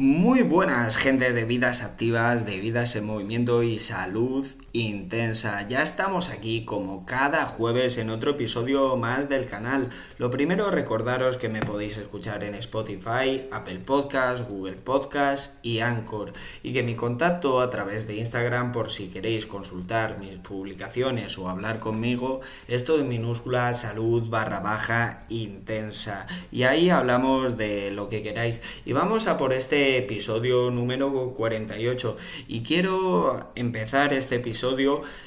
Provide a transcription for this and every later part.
Muy buenas, gente de vidas activas, de vidas en movimiento y salud intensa. Ya estamos aquí como cada jueves en otro episodio más del canal. Lo primero recordaros que me podéis escuchar en Spotify, Apple Podcast, Google Podcast y Anchor y que mi contacto a través de Instagram por si queréis consultar mis publicaciones o hablar conmigo es todo en minúscula salud barra baja intensa y ahí hablamos de lo que queráis y vamos a por este episodio número 48 y quiero empezar este episodio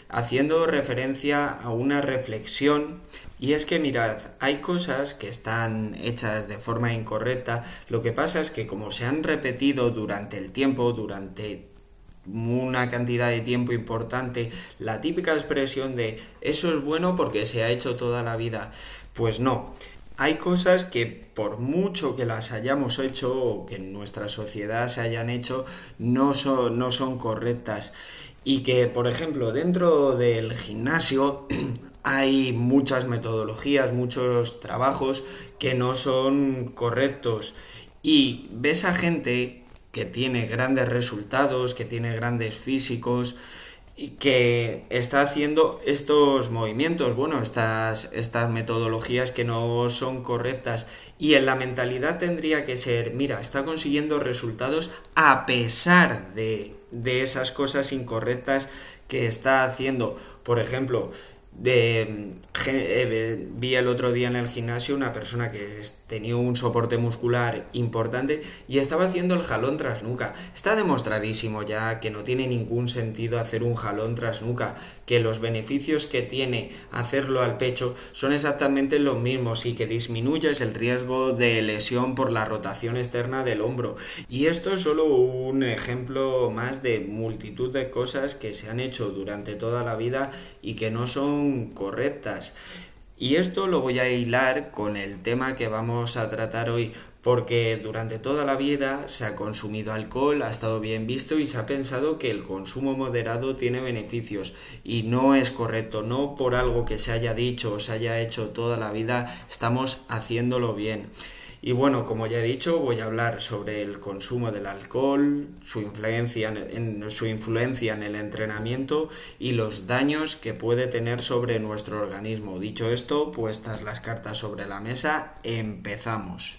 haciendo referencia a una reflexión y es que mirad, hay cosas que están hechas de forma incorrecta, lo que pasa es que como se han repetido durante el tiempo, durante una cantidad de tiempo importante, la típica expresión de eso es bueno porque se ha hecho toda la vida, pues no. Hay cosas que por mucho que las hayamos hecho o que en nuestra sociedad se hayan hecho, no son, no son correctas y que, por ejemplo, dentro del gimnasio hay muchas metodologías, muchos trabajos que no son correctos y ves a gente que tiene grandes resultados, que tiene grandes físicos, y que está haciendo estos movimientos, bueno, estas, estas metodologías que no son correctas. Y en la mentalidad tendría que ser, mira, está consiguiendo resultados a pesar de de esas cosas incorrectas que está haciendo. Por ejemplo, de, eh, vi el otro día en el gimnasio una persona que tenía un soporte muscular importante y estaba haciendo el jalón tras nuca. Está demostradísimo ya que no tiene ningún sentido hacer un jalón tras nuca, que los beneficios que tiene hacerlo al pecho son exactamente los mismos y que disminuyes el riesgo de lesión por la rotación externa del hombro. Y esto es solo un ejemplo más de multitud de cosas que se han hecho durante toda la vida y que no son correctas. Y esto lo voy a hilar con el tema que vamos a tratar hoy, porque durante toda la vida se ha consumido alcohol, ha estado bien visto y se ha pensado que el consumo moderado tiene beneficios y no es correcto, no por algo que se haya dicho o se haya hecho toda la vida estamos haciéndolo bien. Y bueno, como ya he dicho, voy a hablar sobre el consumo del alcohol, su influencia en, su influencia en el entrenamiento y los daños que puede tener sobre nuestro organismo. Dicho esto, puestas las cartas sobre la mesa, empezamos.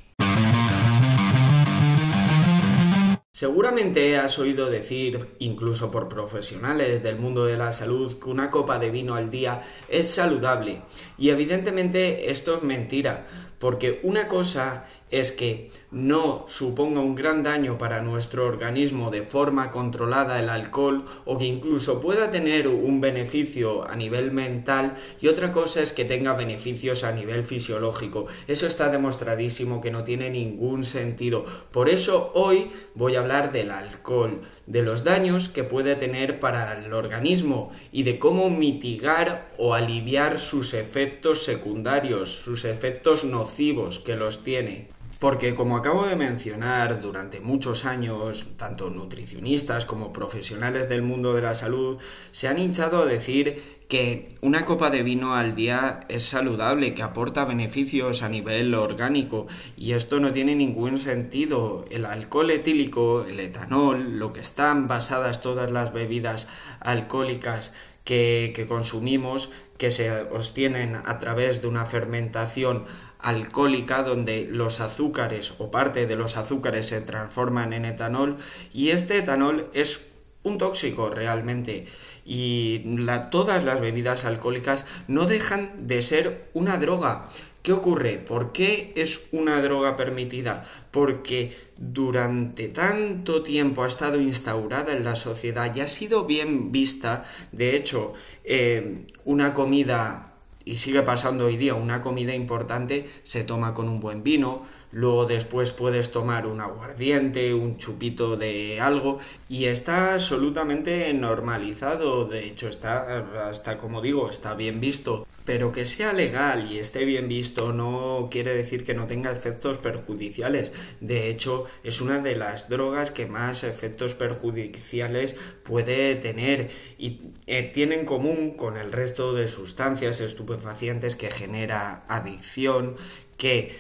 Seguramente has oído decir, incluso por profesionales del mundo de la salud, que una copa de vino al día es saludable. Y evidentemente esto es mentira, porque una cosa es que no suponga un gran daño para nuestro organismo de forma controlada el alcohol o que incluso pueda tener un beneficio a nivel mental y otra cosa es que tenga beneficios a nivel fisiológico. Eso está demostradísimo que no tiene ningún sentido. Por eso hoy voy a hablar del alcohol, de los daños que puede tener para el organismo y de cómo mitigar o aliviar sus efectos secundarios, sus efectos nocivos que los tiene. Porque como acabo de mencionar, durante muchos años, tanto nutricionistas como profesionales del mundo de la salud se han hinchado a decir que una copa de vino al día es saludable, que aporta beneficios a nivel orgánico y esto no tiene ningún sentido. El alcohol etílico, el etanol, lo que están basadas todas las bebidas alcohólicas que, consumimos, que se obtienen a través de una fermentación alcohólica donde los azúcares o parte de los azúcares se transforman en etanol y este etanol es un tóxico realmente y todas las bebidas alcohólicas no dejan de ser una droga. ¿Qué ocurre? ¿Por qué es una droga permitida? Porque durante tanto tiempo ha estado instaurada en la sociedad y ha sido bien vista. De hecho, eh, una comida y sigue pasando hoy día, una comida importante se toma con un buen vino, luego después puedes tomar un aguardiente, un chupito de algo y está absolutamente normalizado, de hecho está hasta como digo, está bien visto. Pero que sea legal y esté bien visto no quiere decir que no tenga efectos perjudiciales. De hecho, es una de las drogas que más efectos perjudiciales puede tener y eh, tiene en común con el resto de sustancias estupefacientes que genera adicción, que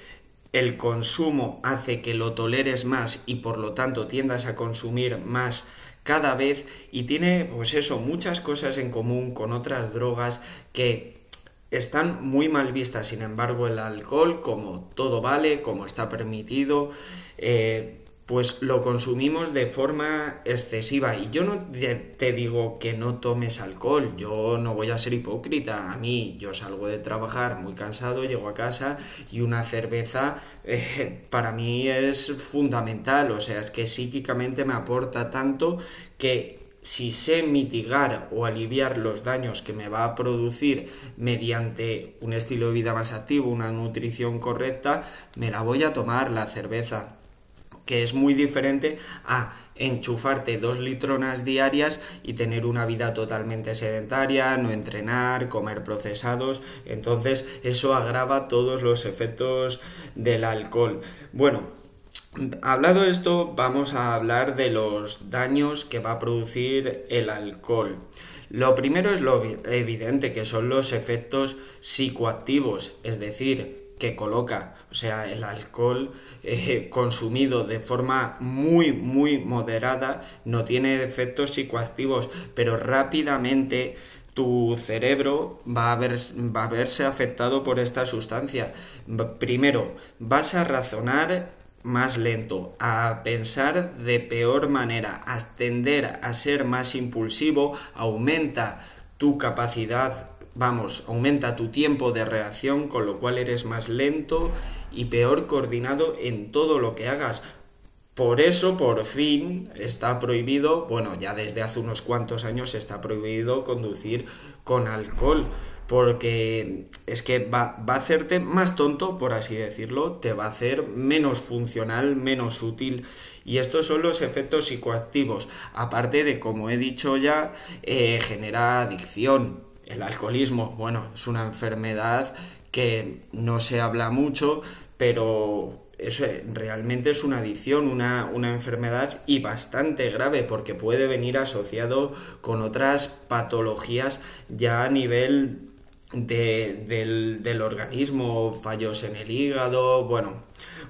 el consumo hace que lo toleres más y por lo tanto tiendas a consumir más cada vez y tiene pues eso muchas cosas en común con otras drogas que están muy mal vistas. Sin embargo el alcohol como todo vale como está permitido eh, pues lo consumimos de forma excesiva. Y yo no te digo que no tomes alcohol, yo no voy a ser hipócrita. A mí, yo salgo de trabajar muy cansado, llego a casa y una cerveza eh, para mí es fundamental. O sea, es que psíquicamente me aporta tanto que si sé mitigar o aliviar los daños que me va a producir mediante un estilo de vida más activo, una nutrición correcta, me la voy a tomar la cerveza que es muy diferente a enchufarte dos litronas diarias y tener una vida totalmente sedentaria, no entrenar, comer procesados, entonces eso agrava todos los efectos del alcohol. Bueno, hablado esto, vamos a hablar de los daños que va a producir el alcohol. Lo primero es lo evidente, que son los efectos psicoactivos, es decir, que coloca. O sea, el alcohol eh, consumido de forma muy, muy moderada no tiene efectos psicoactivos, pero rápidamente tu cerebro va a, va a verse afectado por esta sustancia. Primero, vas a razonar más lento, a pensar de peor manera, a tender a ser más impulsivo, aumenta tu capacidad vamos, aumenta tu tiempo de reacción, con lo cual eres más lento y peor coordinado en todo lo que hagas. Por eso, por fin, está prohibido, bueno, ya desde hace unos cuantos años está prohibido conducir con alcohol, porque es que va, a hacerte más tonto, por así decirlo, te va a hacer menos funcional, menos útil. Y estos son los efectos psicoactivos, aparte de, como he dicho ya, eh, genera adicción, el alcoholismo, bueno, es una enfermedad que no se habla mucho, pero eso realmente es una adicción, una, enfermedad y bastante grave porque puede venir asociado con otras patologías ya a nivel del, del organismo, fallos en el hígado, bueno,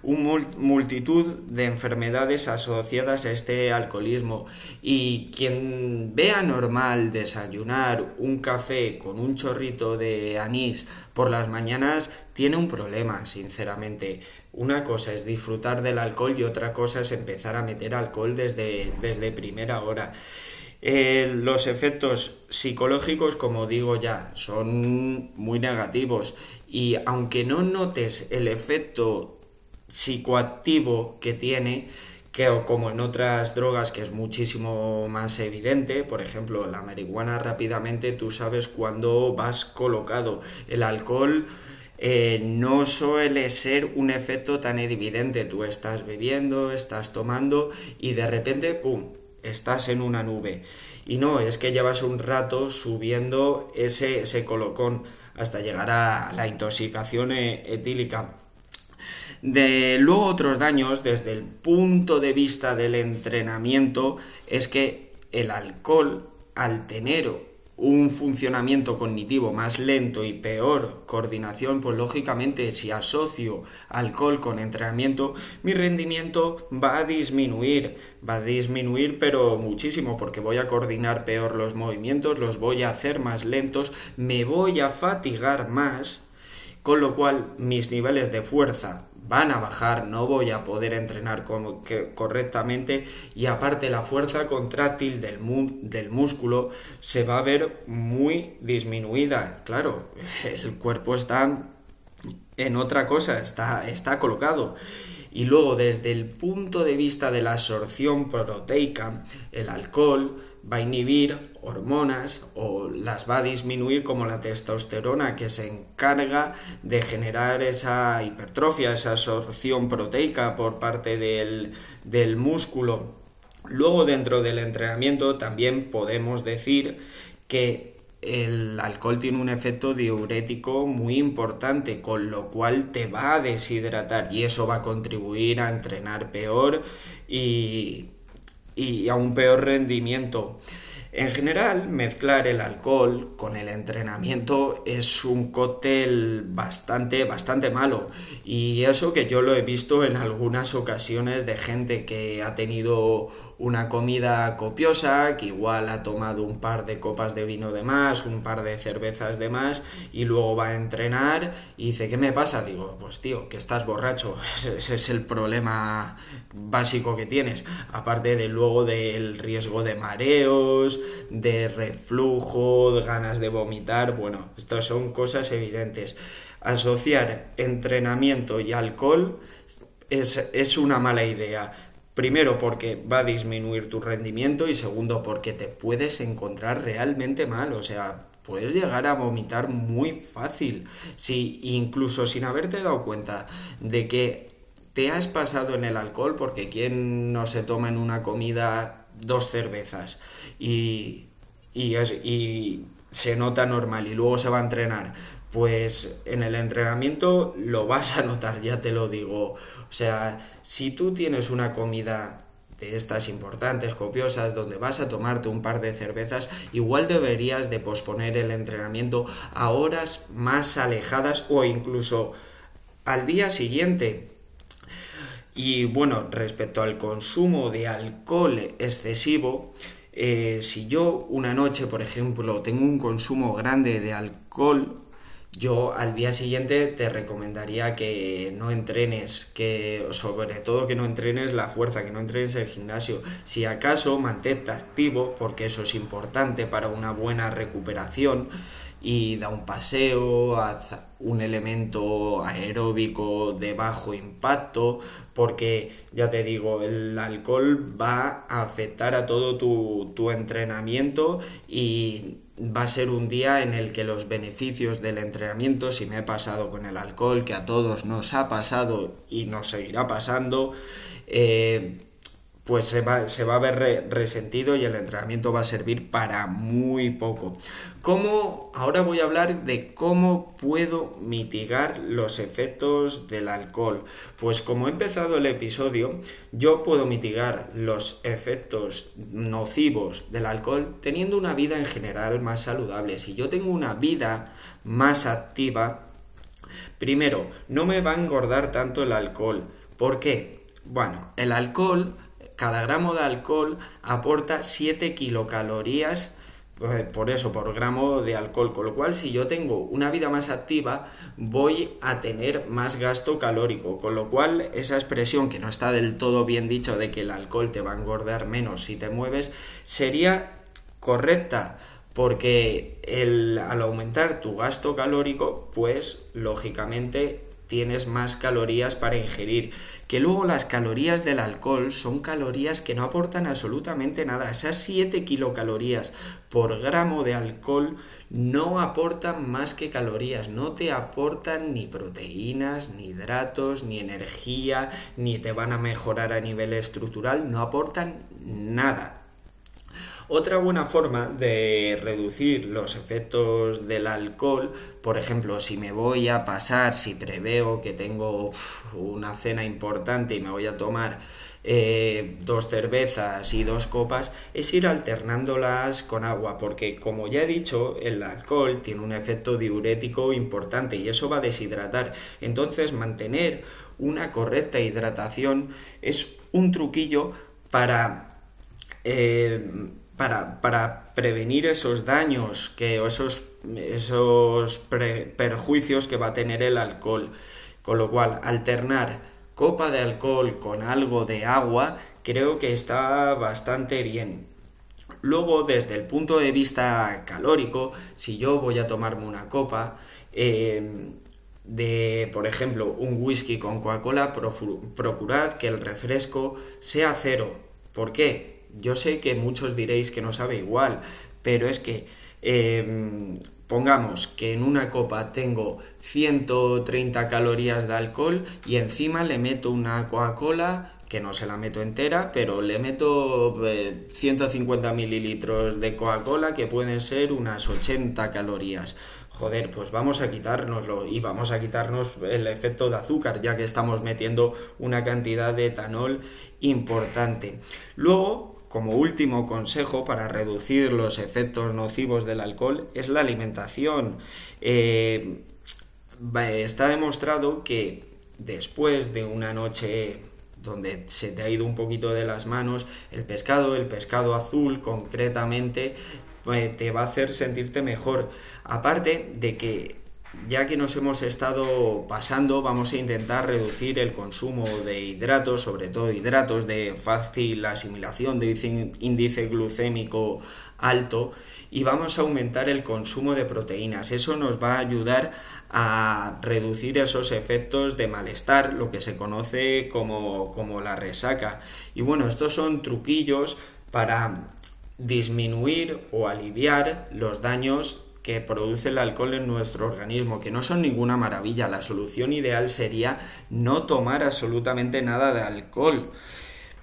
un multitud de enfermedades asociadas a este alcoholismo y quien vea normal desayunar un café con un chorrito de anís por las mañanas tiene un problema, sinceramente. Una cosa es disfrutar del alcohol y otra cosa es empezar a meter alcohol desde, desde primera hora. Eh, los efectos psicológicos, como digo ya, son muy negativos y aunque no notes el efecto psicoactivo que tiene, que como en otras drogas que es muchísimo más evidente, por ejemplo, la marihuana rápidamente tú sabes cuando vas colocado. El alcohol eh, no suele ser un efecto tan evidente. Tú estás bebiendo, estás tomando y de repente, ¡pum!, estás en una nube. Y no, es que llevas un rato subiendo ese, ese colocón hasta llegar a la intoxicación eh, etílica. De luego otros daños desde el punto de vista del entrenamiento es que el alcohol al tener un funcionamiento cognitivo más lento y peor coordinación, pues lógicamente si asocio alcohol con entrenamiento, mi rendimiento va a disminuir, va a disminuir pero muchísimo porque voy a coordinar peor los movimientos, los voy a hacer más lentos, me voy a fatigar más, con lo cual mis niveles de fuerza van a bajar, no voy a poder entrenar correctamente y aparte la fuerza contráctil del, del músculo se va a ver muy disminuida. Claro, el cuerpo está en otra cosa, está, está colocado. Y luego desde el punto de vista de la absorción proteica, el alcohol, va a inhibir hormonas o las va a disminuir como la testosterona que se encarga de generar esa hipertrofia, esa absorción proteica por parte del, del músculo. Luego dentro del entrenamiento también podemos decir que el alcohol tiene un efecto diurético muy importante, con lo cual te va a deshidratar y eso va a contribuir a entrenar peor y y a un peor rendimiento. En general, mezclar el alcohol con el entrenamiento es un cóctel bastante, bastante malo. Y eso que yo lo he visto en algunas ocasiones de gente que ha tenido una comida copiosa, que igual ha tomado un par de copas de vino de más, un par de cervezas de más, y luego va a entrenar y dice, ¿qué me pasa? Digo, pues tío, que estás borracho. Ese es el problema básico que tienes. Aparte de luego del riesgo de mareos, de reflujo, de ganas de vomitar, bueno, estas son cosas evidentes. Asociar entrenamiento y alcohol es, es una mala idea. Primero porque va a disminuir tu rendimiento y segundo porque te puedes encontrar realmente mal, o sea, puedes llegar a vomitar muy fácil, si incluso sin haberte dado cuenta de que te has pasado en el alcohol, porque quien no se toma en una comida dos cervezas y, y, se nota normal y luego se va a entrenar, pues en el entrenamiento lo vas a notar, ya te lo digo. O sea, si tú tienes una comida de estas importantes, copiosas, donde vas a tomarte un par de cervezas, igual deberías de posponer el entrenamiento a horas más alejadas o incluso al día siguiente. Y bueno, respecto al consumo de alcohol excesivo, eh, si yo una noche, por ejemplo, tengo un consumo grande de alcohol, yo al día siguiente te recomendaría que no entrenes, que sobre todo que no entrenes la fuerza, que no entrenes el gimnasio. Si acaso mantente activo, porque eso es importante para una buena recuperación y da un paseo, haz un elemento aeróbico de bajo impacto, porque ya te digo, el alcohol va a afectar a todo tu, tu entrenamiento y va a ser un día en el que los beneficios del entrenamiento, si me he pasado con el alcohol, que a todos nos ha pasado y nos seguirá pasando, eh, pues se va, se va a ver resentido y el entrenamiento va a servir para muy poco. ¿Cómo? Ahora voy a hablar de cómo puedo mitigar los efectos del alcohol. Pues como he empezado el episodio, yo puedo mitigar los efectos nocivos del alcohol teniendo una vida en general más saludable. Si yo tengo una vida más activa, primero, no me va a engordar tanto el alcohol. ¿Por qué? Bueno, el alcohol cada gramo de alcohol aporta 7 kilocalorías pues, por eso, por gramo de alcohol. Con lo cual, si yo tengo una vida más activa, voy a tener más gasto calórico. Con lo cual, esa expresión que no está del todo bien dicho de que el alcohol te va a engordar menos si te mueves, sería correcta. Porque al aumentar tu gasto calórico, pues lógicamente tienes más calorías para ingerir. Que luego las calorías del alcohol son calorías que no aportan absolutamente nada. Esas 7 kilocalorías por gramo de alcohol no aportan más que calorías, no te aportan ni proteínas, ni hidratos, ni energía, ni te van a mejorar a nivel estructural, no aportan nada. Otra buena forma de reducir los efectos del alcohol, por ejemplo, si me voy a pasar, si preveo que tengo una cena importante y me voy a tomar eh, dos cervezas y dos copas, es ir alternándolas con agua, porque como ya he dicho, el alcohol tiene un efecto diurético importante y eso va a deshidratar. Entonces, mantener una correcta hidratación es un truquillo para eh, para, prevenir esos daños que, o esos, esos perjuicios que va a tener el alcohol. Con lo cual, alternar copa de alcohol con algo de agua creo que está bastante bien. Luego, desde el punto de vista calórico, si yo voy a tomarme una copa em, de, por ejemplo, un whisky con Coca-Cola, procurad que el refresco sea cero. ¿Por qué? Yo sé que muchos diréis que no sabe igual, pero es que em, pongamos que en una copa tengo 130 calorías de alcohol y encima le meto una Coca-Cola que no se la meto entera, pero le meto 150 eh, mililitros de Coca-Cola que pueden ser unas 80 calorías. Joder, pues vamos a quitárnoslo y vamos a quitarnos el efecto de azúcar, ya que estamos metiendo una cantidad de etanol importante. Luego, como último consejo para reducir los efectos nocivos del alcohol es la alimentación. Eh, está demostrado que después de una noche donde se te ha ido un poquito de las manos, el pescado, el pescado azul concretamente, pues, te va a hacer sentirte mejor. Aparte de que ya que nos hemos estado pasando, vamos a intentar reducir el consumo de hidratos, sobre todo hidratos de fácil asimilación, de índice glucémico alto, y vamos a aumentar el consumo de proteínas. Eso nos va a ayudar a reducir esos efectos de malestar, lo que se conoce como, como la resaca. Y bueno, estos son truquillos para disminuir o aliviar los daños que produce el alcohol en nuestro organismo, que no son ninguna maravilla. La solución ideal sería no tomar absolutamente nada de alcohol.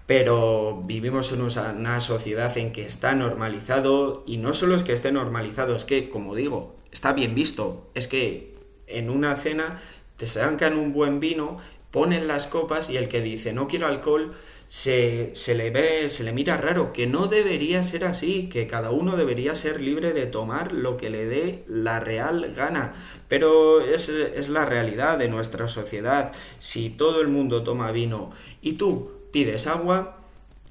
Pero vivimos en una sociedad en que está normalizado y no solo es que esté normalizado, es que, como digo, está bien visto. Es que en una cena te sacan un buen vino, ponen las copas y el que dice no quiero alcohol se, se, le ve, se le mira raro, que no debería ser así, que cada uno debería ser libre de tomar lo que le dé la real gana. Pero es, es la realidad de nuestra sociedad. Si todo el mundo toma vino y tú pides agua,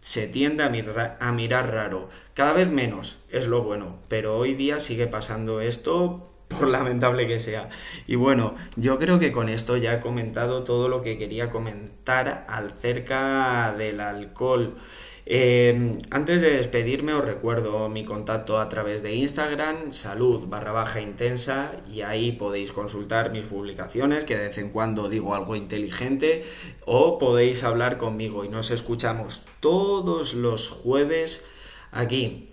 se tiende a a mirar raro. Cada vez menos es lo bueno, pero hoy día sigue pasando esto por lamentable que sea. Y bueno, yo creo que con esto ya he comentado todo lo que quería comentar acerca del alcohol. Eh, antes de despedirme os recuerdo mi contacto a través de Instagram, salud barra baja intensa, y ahí podéis consultar mis publicaciones, que de vez en cuando digo algo inteligente, o podéis hablar conmigo y nos escuchamos todos los jueves aquí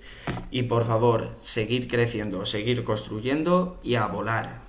y por favor, seguir creciendo, seguir construyendo y a volar.